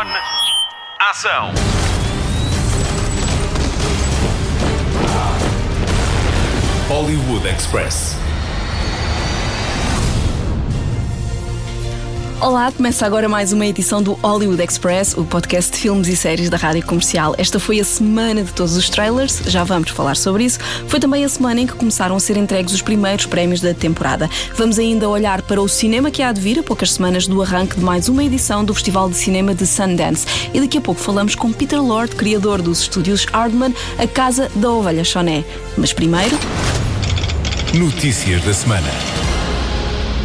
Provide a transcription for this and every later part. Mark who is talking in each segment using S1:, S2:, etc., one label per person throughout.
S1: On. Ação.
S2: Hollywood Express.
S3: Olá, começa agora mais uma edição do Hollywood Express, o podcast de filmes e séries da rádio comercial. Esta foi a semana de todos os trailers, já vamos falar sobre isso. Foi também a semana em que começaram a ser entregues os primeiros prémios da temporada. Vamos ainda olhar para o cinema que há de vir a poucas semanas do arranque de mais uma edição do Festival de Cinema de Sundance. E daqui a pouco falamos com Peter Lord, criador dos estúdios Hardman, a casa da ovelha Choné. Mas primeiro.
S2: Notícias da semana.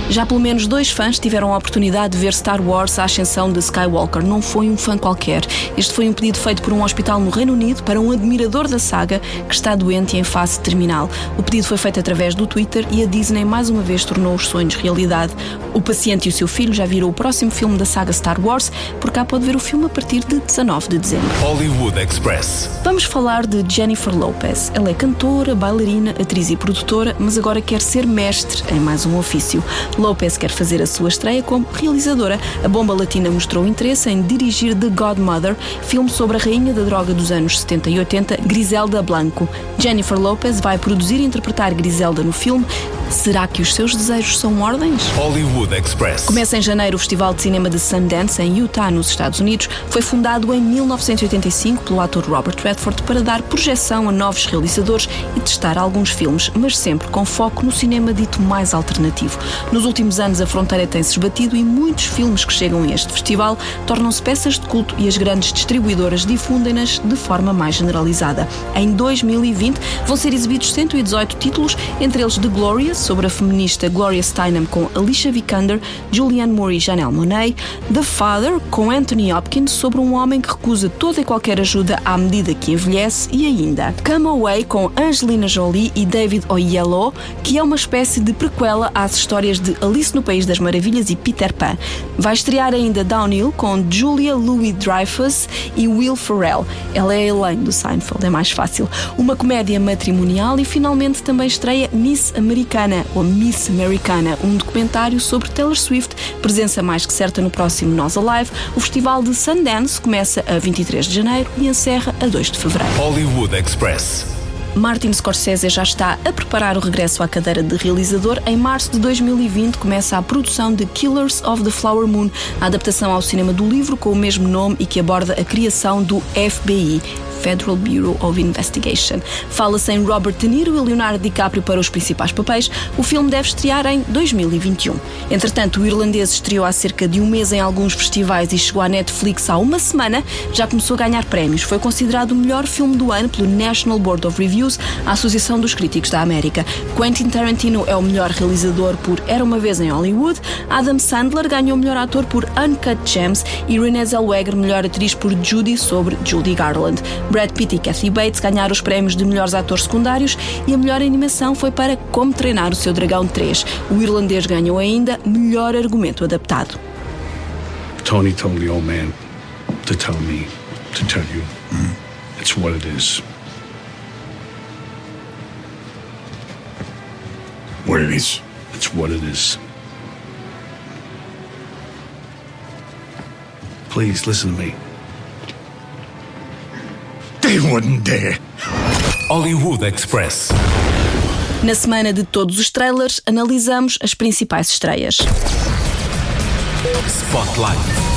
S3: Já pelo menos dois fãs tiveram a oportunidade de ver Star Wars A Ascensão de Skywalker. Não foi um fã qualquer. Este foi um pedido feito por um hospital no Reino Unido para um admirador da saga que está doente e em fase terminal. O pedido foi feito através do Twitter e a Disney mais uma vez tornou os sonhos realidade. O paciente e o seu filho já viram o próximo filme da saga Star Wars, por cá pode ver o filme a partir de 19 de dezembro.
S2: Hollywood Express.
S3: Vamos falar de Jennifer Lopez. Ela é cantora, bailarina, atriz e produtora, mas agora quer ser mestre em mais um ofício. Lopez quer fazer a sua estreia como realizadora. A bomba latina mostrou interesse em dirigir The Godmother, filme sobre a rainha da droga dos anos 70 e 80, Griselda Blanco. Jennifer Lopez vai produzir e interpretar Griselda no filme. Será que os seus desejos são ordens?
S2: Hollywood Express.
S3: Começa em janeiro o Festival de Cinema de Sundance, em Utah, nos Estados Unidos. Foi fundado em 1985 pelo ator Robert Redford para dar projeção a novos realizadores e testar alguns filmes, mas sempre com foco no cinema dito mais alternativo. Nos últimos anos, a fronteira tem-se esbatido e muitos filmes que chegam a este festival tornam-se peças de culto e as grandes distribuidoras difundem-nas de forma mais generalizada. Em 2020, vão ser exibidos 118 títulos, entre eles The Glorious, sobre a feminista Gloria Steinem com Alicia Vikander, Julianne Moore e Janelle Monáe, The Father, com Anthony Hopkins, sobre um homem que recusa toda e qualquer ajuda à medida que envelhece, e ainda Come Away, com Angelina Jolie e David Oyelowo, que é uma espécie de prequela às histórias de Alice no País das Maravilhas e Peter Pan. Vai estrear ainda Downhill com Julia Louis-Dreyfus e Will Ferrell. Ela é a Elaine do Seinfeld, é mais fácil. Uma comédia matrimonial e finalmente também estreia Miss Americana, ou Miss Americana, um documentário sobre Taylor Swift, presença mais que certa no próximo Nós Alive. O festival de Sundance começa a 23 de janeiro e encerra a 2 de fevereiro.
S2: Hollywood Express.
S3: Martin Scorsese já está a preparar o regresso à cadeira de realizador. Em março de 2020 começa a produção de Killers of the Flower Moon, a adaptação ao cinema do livro com o mesmo nome e que aborda a criação do FBI. Federal Bureau of Investigation. Fala-se em Robert De Niro e Leonardo DiCaprio para os principais papéis. O filme deve estrear em 2021. Entretanto, o irlandês estreou há cerca de um mês em alguns festivais e chegou à Netflix há uma semana. Já começou a ganhar prémios. Foi considerado o melhor filme do ano pelo National Board of Reviews, a Associação dos Críticos da América. Quentin Tarantino é o melhor realizador por Era uma vez em Hollywood. Adam Sandler ganhou o melhor ator por Uncut Gems e Renée Zellweger melhor atriz por Judy sobre Judy Garland. Brad Pitt e Kathy Bates ganharam os prémios de melhores atores secundários e a melhor animação foi para Como Treinar o Seu Dragão 3. O irlandês ganhou ainda melhor argumento adaptado.
S4: Tony told the old man to tell me to tell you. It's what it is.
S5: What it is?
S4: It's what it is. Please listen to me.
S5: They wouldn't dare.
S2: Hollywood Express.
S3: Na semana de todos os trailers, analisamos as principais estreias.
S2: Spotlight.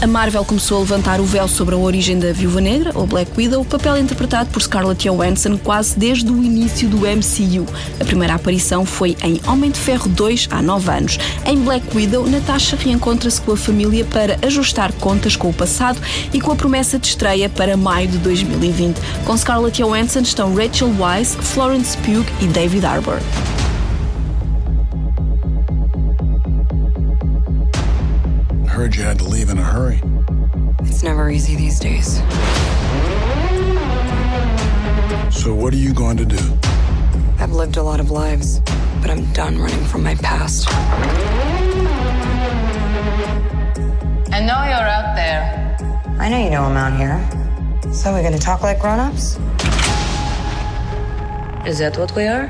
S3: A Marvel começou a levantar o véu sobre a origem da Viúva Negra, ou Black Widow, papel interpretado por Scarlett Johansson quase desde o início do MCU. A primeira aparição foi em Homem de Ferro 2 há 9 anos. Em Black Widow, Natasha reencontra-se com a família para ajustar contas com o passado e com a promessa de estreia para maio de 2020. Com Scarlett Johansson estão Rachel Weisz, Florence Pugh e David Harbour.
S5: Heard you had to leave in a hurry.
S6: It's never easy these days.
S5: So what are you going to do?
S6: I've lived a lot of lives, but I'm done running from my past.
S7: I know you're out there.
S8: I know you know I'm out here. So we're gonna talk like grown-ups?
S7: Is that what we are?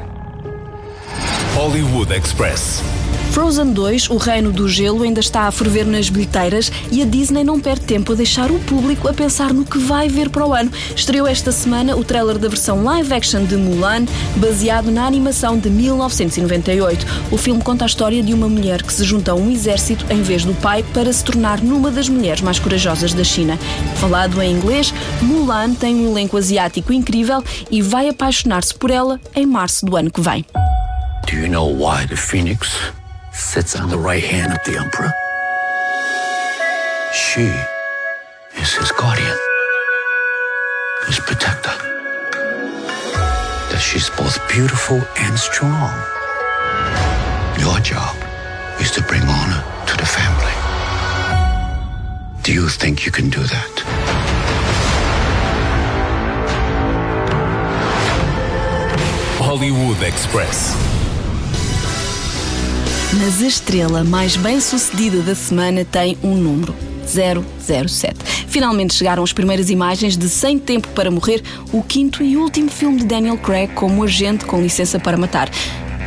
S2: Hollywood Express.
S3: Frozen 2, O Reino do Gelo, ainda está a ferver nas bilheteiras e a Disney não perde tempo a deixar o público a pensar no que vai ver para o ano. Estreou esta semana o trailer da versão live action de Mulan, baseado na animação de 1998. O filme conta a história de uma mulher que se junta a um exército em vez do pai para se tornar numa das mulheres mais corajosas da China. Falado em inglês, Mulan tem um elenco asiático incrível e vai apaixonar-se por ela em março do ano que vem.
S9: Do you know why the phoenix sits on the right hand of the emperor? She is his guardian, his protector. That she's both beautiful and strong. Your job is to bring honor to the family. Do you think you can do that?
S2: Hollywood Express.
S3: Mas a estrela mais bem sucedida da semana tem um número. 007. Finalmente chegaram as primeiras imagens de Sem Tempo para Morrer, o quinto e último filme de Daniel Craig como agente com licença para matar.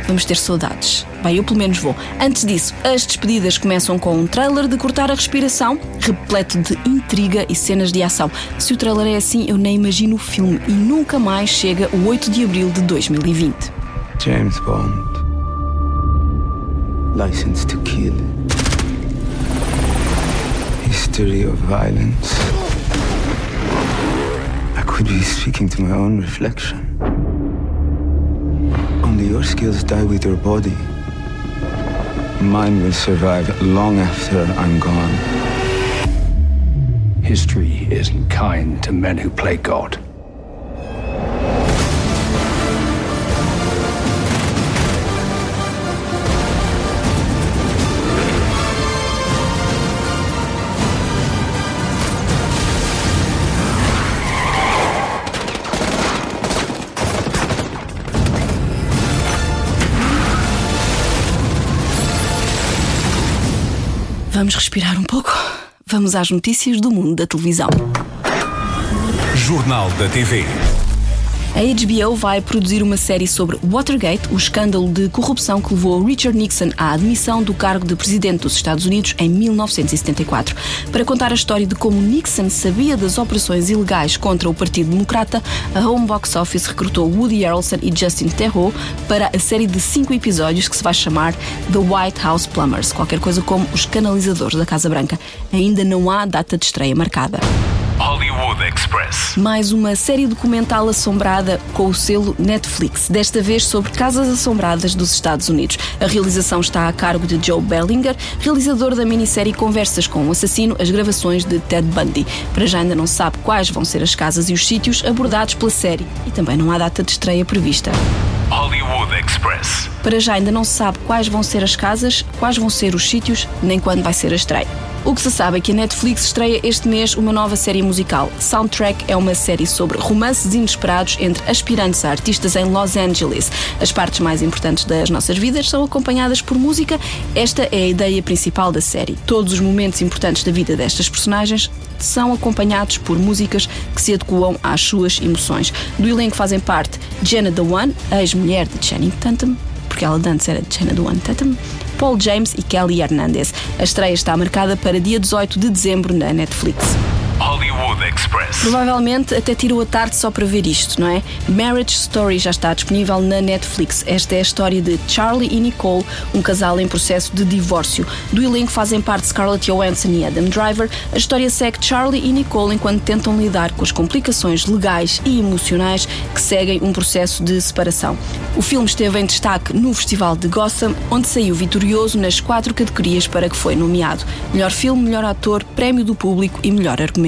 S3: Vamos ter saudades. Bem, eu pelo menos vou. Antes disso, as despedidas começam com um trailer de cortar a respiração, repleto de intriga e cenas de ação. Se o trailer é assim, eu nem imagino o filme e nunca mais chega o 8 de abril de 2020.
S10: James Bond. License to kill. History of violence. I could be speaking to my own reflection. Only your skills die with your body. Mine will survive long after I'm gone.
S4: History isn't kind to men who play God.
S3: Vamos respirar um pouco? Vamos às notícias do mundo da televisão.
S2: Jornal da TV.
S3: A HBO vai produzir uma série sobre Watergate, o escândalo de corrupção que levou Richard Nixon à admissão do cargo de presidente dos Estados Unidos em 1974. Para contar a história de como Nixon sabia das operações ilegais contra o Partido Democrata, a Home Box Office recrutou Woody Harrelson e Justin Theroux para a série de cinco episódios que se vai chamar The White House Plumbers, qualquer coisa como os canalizadores da Casa Branca. Ainda não há data de estreia marcada.
S1: Hollywood Express.
S3: Mais uma série documental assombrada com o selo Netflix, desta vez sobre casas assombradas dos Estados Unidos. A realização está a cargo de Joe Bellinger, realizador da minissérie Conversas com o Assassino, as gravações de Ted Bundy. Para já ainda não se sabe quais vão ser as casas e os sítios abordados pela série e também não há data de estreia prevista.
S1: Hollywood Express.
S3: Para já ainda não se sabe quais vão ser as casas, quais vão ser os sítios, nem quando vai ser a estreia. O que se sabe é que a Netflix estreia este mês uma nova série musical. Soundtrack é uma série sobre romances inesperados entre aspirantes a artistas em Los Angeles. As partes mais importantes das nossas vidas são acompanhadas por música. Esta é a ideia principal da série. Todos os momentos importantes da vida destas personagens são acompanhados por músicas que se adequam às suas emoções. Do elenco fazem parte Jenna The One, ex-mulher de Channing Tatum, porque ela antes era Jenna The One Tatum, Paul James e Kelly Hernandez. A estreia está marcada para dia 18 de dezembro na Netflix.
S1: Hollywood Express.
S3: Provavelmente até tirou a tarde só para ver isto, não é? Marriage Story já está disponível na Netflix. Esta é a história de Charlie e Nicole, um casal em processo de divórcio. Do elenco fazem parte Scarlett Johansson e Adam Driver. A história segue Charlie e Nicole enquanto tentam lidar com as complicações legais e emocionais que seguem um processo de separação. O filme esteve em destaque no Festival de Gotham, onde saiu vitorioso nas quatro categorias para que foi nomeado: melhor filme, melhor ator, prémio do público e melhor argumento.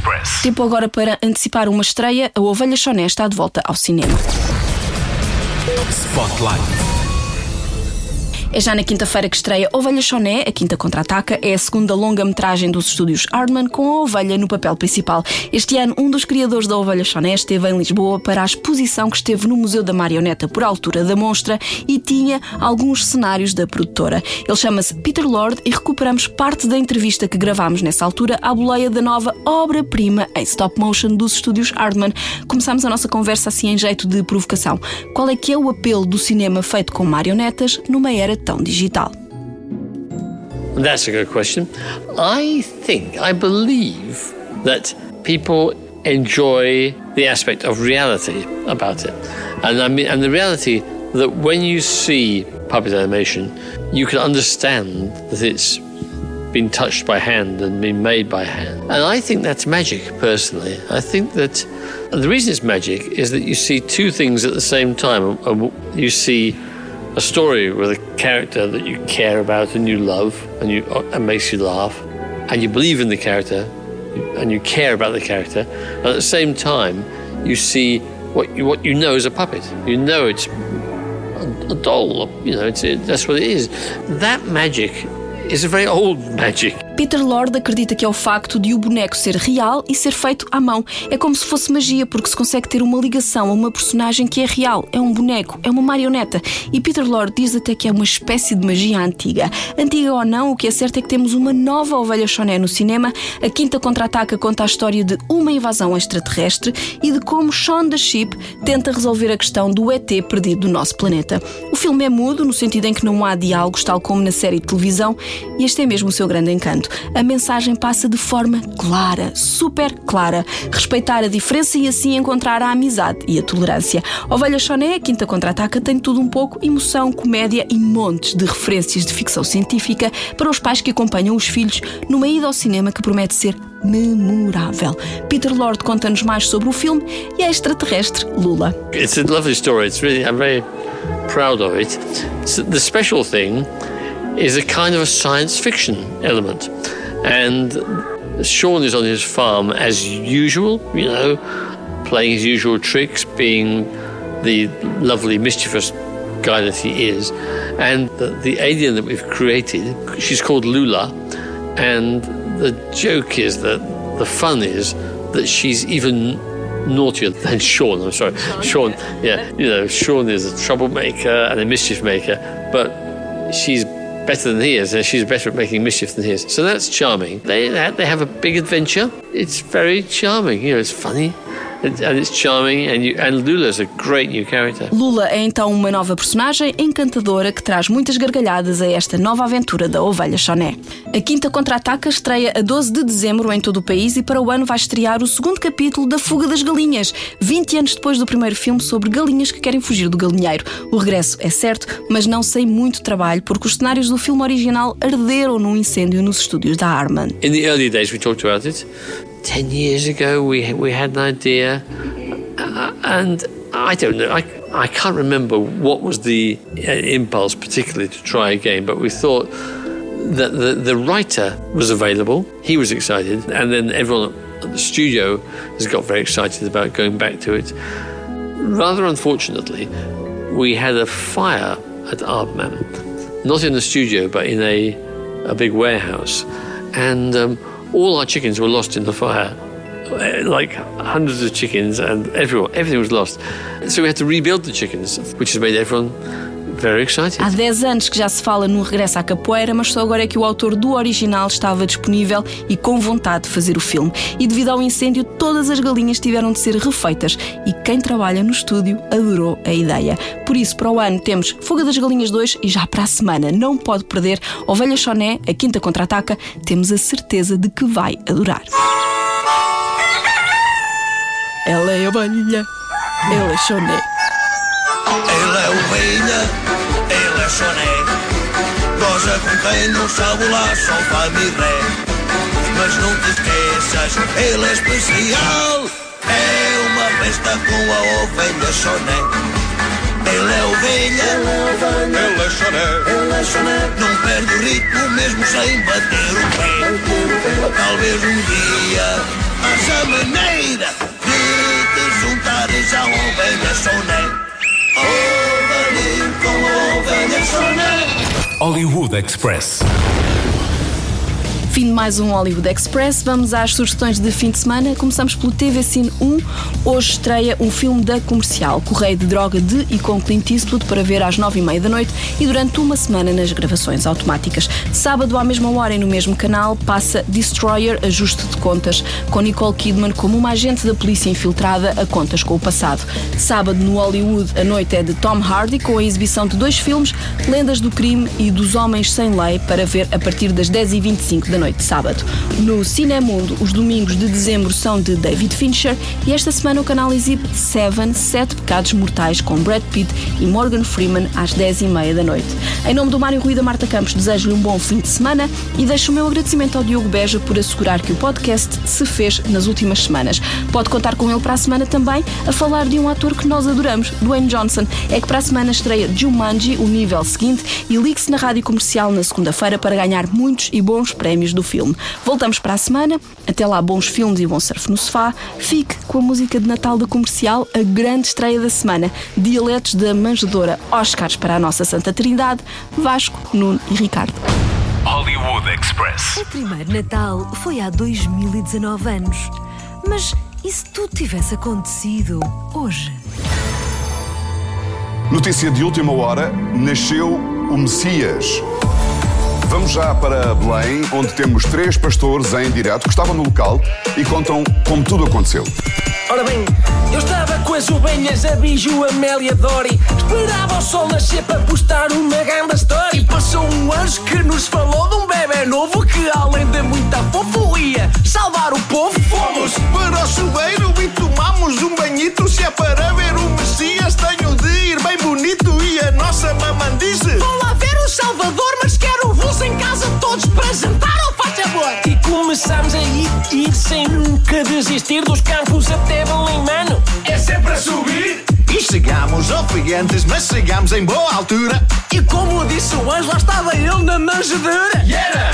S1: Express.
S3: Tempo agora para antecipar uma estreia, a Ovelha Choné está de volta ao cinema.
S2: Spotlight.
S3: É já na quinta-feira que estreia Ovelha Choné, a quinta contra-ataca, é a segunda longa-metragem dos estúdios Hardman com a ovelha no papel principal. Este ano, um dos criadores da Ovelha Choné esteve em Lisboa para a exposição que esteve no Museu da Marioneta por altura da monstra e tinha alguns cenários da produtora. Ele chama-se Peter Lord e recuperamos parte da entrevista que gravámos nessa altura à boleia da nova obra-prima em stop motion dos estúdios Hardman. Começámos a nossa conversa assim em jeito de provocação. Qual é que é o apelo do cinema feito com marionetas numa era digital?
S11: That's a good question. I think, I believe that people enjoy the aspect of reality about it. And I mean, and the reality that when you see puppet animation, you can understand that it's been touched by hand and been made by hand. And I think that's magic, personally. I think that the reason it's magic is that you see two things at the same time. You see a story with a character that you care about and you love and you and makes you laugh, and you believe in the character and you care about the character. And at the same time, you see what you what you know is a puppet. You know it's a, a doll. You know, it's, it, that's what it is. That magic is a very old magic.
S3: Peter Lord acredita que é o facto de o boneco ser real e ser feito à mão. É como se fosse magia, porque se consegue ter uma ligação a uma personagem que é real, é um boneco, é uma marioneta. E Peter Lord diz até que é uma espécie de magia antiga. Antiga ou não, o que é certo é que temos uma nova ovelha choné no cinema. A Quinta Contra-Ataca conta a história de uma invasão extraterrestre e de como Shaun the Sheep tenta resolver a questão do ET perdido do nosso planeta. O filme é mudo, no sentido em que não há diálogos, tal como na série de televisão, e este é mesmo o seu grande encanto a mensagem passa de forma clara, super clara. Respeitar a diferença e assim encontrar a amizade e a tolerância. Ovelha Choné, a quinta contra-ataca, tem tudo um pouco: emoção, comédia e montes de referências de ficção científica para os pais que acompanham os filhos numa ida ao cinema que promete ser memorável. Peter Lord conta-nos mais sobre o filme e a extraterrestre Lula.
S11: It's a lovely story. It's really, I'm very proud of it. the special thing is a kind of a science fiction element. And Sean is on his farm as usual, you know, playing his usual tricks, being the lovely, mischievous guy that he is. And the, the alien that we've created, she's called Lula. And the joke is that the fun is that she's even naughtier than Sean. I'm sorry, Sean. Yeah, you know, Sean is a troublemaker and a mischief maker, but she's better than he is, and she's better at making mischief than he is. So that's charming. They they have a big adventure. It's very charming. You know, it's funny. And it's charming, and, you, and Lula's a great new character.
S3: Lula é então uma nova personagem encantadora que traz muitas gargalhadas a esta nova aventura da ovelha Choné. A quinta contra-ataca estreia a 12 de dezembro em todo o país e para o ano vai estrear o segundo capítulo da Fuga das Galinhas, 20 anos depois do primeiro filme sobre galinhas que querem fugir do galinheiro. O regresso é certo, mas não sem muito trabalho, porque os cenários do filme original arderam num incêndio nos estúdios da Harman.
S11: In the early days we talked about it. 10 years ago we, we had an idea. Uh, and I don't know I, I can't remember what was the uh, impulse particularly to try again but we thought that the, the writer was available he was excited and then everyone at the studio has got very excited about going back to it. Rather unfortunately we had a fire at Aardman not in the studio but in a, a big warehouse. And um, all our chickens were lost in the fire. Like hundreds of chickens, and everyone, everything was lost. So we had to rebuild the chickens, which has made everyone.
S3: Há 10 anos que já se fala num regresso à capoeira, mas só agora é que o autor do original estava disponível e com vontade de fazer o filme. E devido ao incêndio, todas as galinhas tiveram de ser refeitas e quem trabalha no estúdio adorou a ideia. Por isso, para o ano temos Fuga das Galinhas 2 e já para a semana não pode perder Ovelha Choné, a quinta contra-ataca, temos a certeza de que vai adorar. Ela é ovelha, ela é choné.
S12: Ela é ovelha, com quem não sabe lá, só fá mi ré. Mas não te esqueças, ela é especial. É uma festa com a ovelha choné Ela é ovelha, ela é é choné, Não perde o ritmo mesmo sem bater o pé. Talvez um dia haja maneira de te juntares
S2: Hollywood Express.
S3: Fim de mais um Hollywood Express. Vamos às sugestões de fim de semana. Começamos pelo TV Cine 1. Hoje estreia um filme da comercial, Correio de Droga de e com Clint Eastwood, para ver às nove e meia da noite e durante uma semana nas gravações automáticas. Sábado, à mesma hora e no mesmo canal, passa Destroyer Ajuste de Contas, com Nicole Kidman como uma agente da polícia infiltrada a contas com o passado. Sábado, no Hollywood, a noite é de Tom Hardy, com a exibição de dois filmes, Lendas do Crime e Dos Homens Sem Lei, para ver a partir das 10h25 da noite de sábado. No Cinemundo, os domingos de dezembro são de David Fincher e esta semana o canal exibe Seven, Sete Pecados Mortais com Brad Pitt e Morgan Freeman às 10h30 da noite. Em nome do Mário Rui da Marta Campos, desejo-lhe um bom fim de semana e deixo o meu agradecimento ao Diogo Beja por assegurar que o podcast se fez nas últimas semanas. Pode contar com ele para a semana também a falar de um ator que nós adoramos, Dwayne Johnson. É que para a semana estreia Jumanji, o nível seguinte, e ligue-se na rádio comercial na segunda-feira para ganhar muitos e bons prémios do filme. Voltamos para a semana. Até lá, bons filmes e bom surf no sofá. Fique com a música de Natal da comercial, a grande estreia da semana. Dialetos da manjedora Oscars para a nossa Santa Trindade, Vasco, Nuno e Ricardo.
S1: Hollywood Express.
S13: O primeiro Natal foi há 2019 anos. Mas e se tudo tivesse acontecido hoje?
S14: Notícia de última hora: nasceu o Messias. Vamos já para Belém, onde temos três pastores em direto que estavam no local e contam como tudo aconteceu.
S15: Ora bem, eu estava com as ovelhas, a Biju, a Amélia Dori. Esperava o sol nascer para postar uma ganda story. E passou um anjo que nos falou de um bebê novo que, além de muita fofo, ia salvar o povo.
S12: Fomos para o chuveiro e tomamos um banhito. Se é para ver o
S15: para jantar, ou faz favor. E começámos a ir, ir sem nunca desistir dos campos até Belém, mano.
S12: É sempre a subir. E chegámos oferentes, mas chegámos em boa altura.
S15: E como disse o anjo, lá estava ele na manjedoura.
S12: E era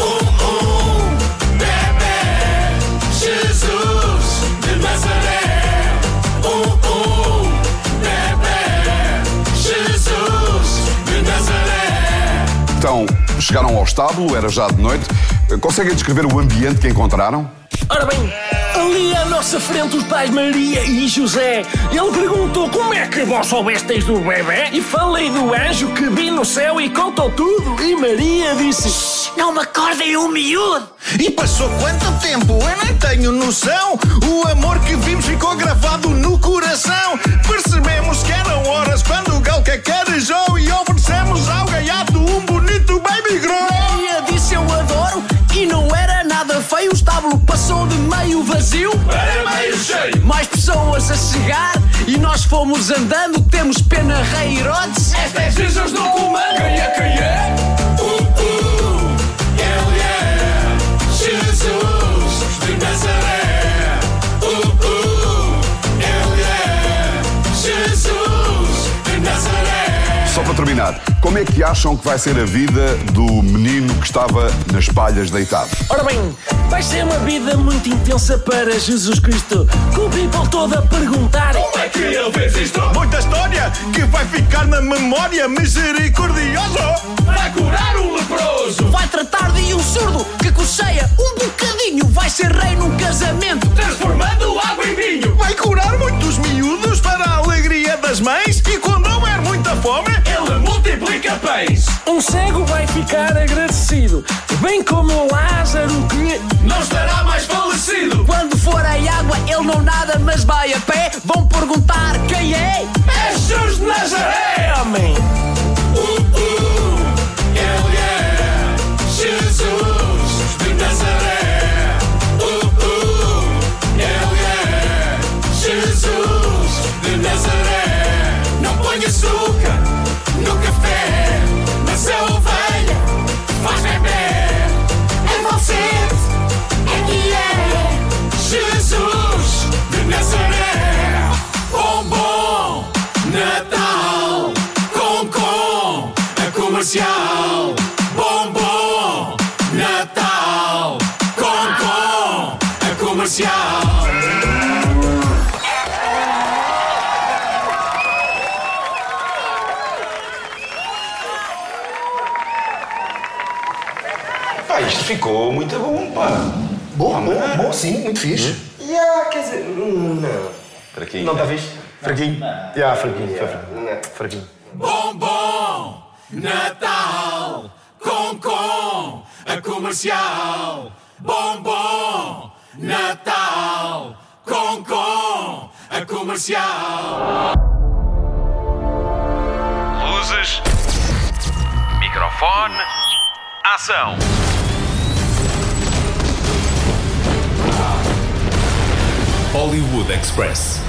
S12: um, um bebê, Jesus de Nazaré.
S14: Chegaram ao estábulo, era já de noite. Conseguem descrever o ambiente que encontraram?
S15: Ora bem, ali à nossa frente os pais Maria e José. Ele perguntou como é que vós soubesteis do bebê e falei do anjo que vi no céu e contou tudo. E Maria disse: Não me acordem o miúdo.
S12: E passou quanto tempo? Eu nem tenho noção. O amor que vimos ficou gravado no coração. Percebemos que eram horas quando o galo cacarejou e oferecemos
S15: passou de meio vazio
S12: para meio cheio.
S15: Mais pessoas a chegar e nós fomos andando. Temos pena, Rei Herodes.
S12: Este é Jesus no comando. Quem é, quem é?
S14: Terminar, como é que acham que vai ser a vida do menino que estava nas palhas deitado?
S15: Ora bem, vai ser uma vida muito intensa para Jesus Cristo. Com o people todo a perguntar:
S12: Como é que ele fez isto? Muita história que vai ficar na memória misericordioso. Vai curar um leproso.
S15: Um cego vai ficar agradecido, bem como o Lázaro que
S12: não estará mais falecido.
S15: Quando for a água, ele não nada, mas vai a pé. Vão perguntar quem é?
S12: É Jesus de Nazaré,
S15: homem.
S16: Ficou muito bom, pá.
S17: Bom, bom, bom, sim, muito fixe.
S16: Yeah, quer dizer, hum, não. Fraquinho.
S17: Não está fixe? Fraquinho? Já, fraquinho, foi fraquinho. Fraquinho.
S18: Bombom, Natal, com com, a comercial. Bombom, Natal, com com, a comercial.
S1: Luzes. Microfone. Ação.
S2: Hollywood Express.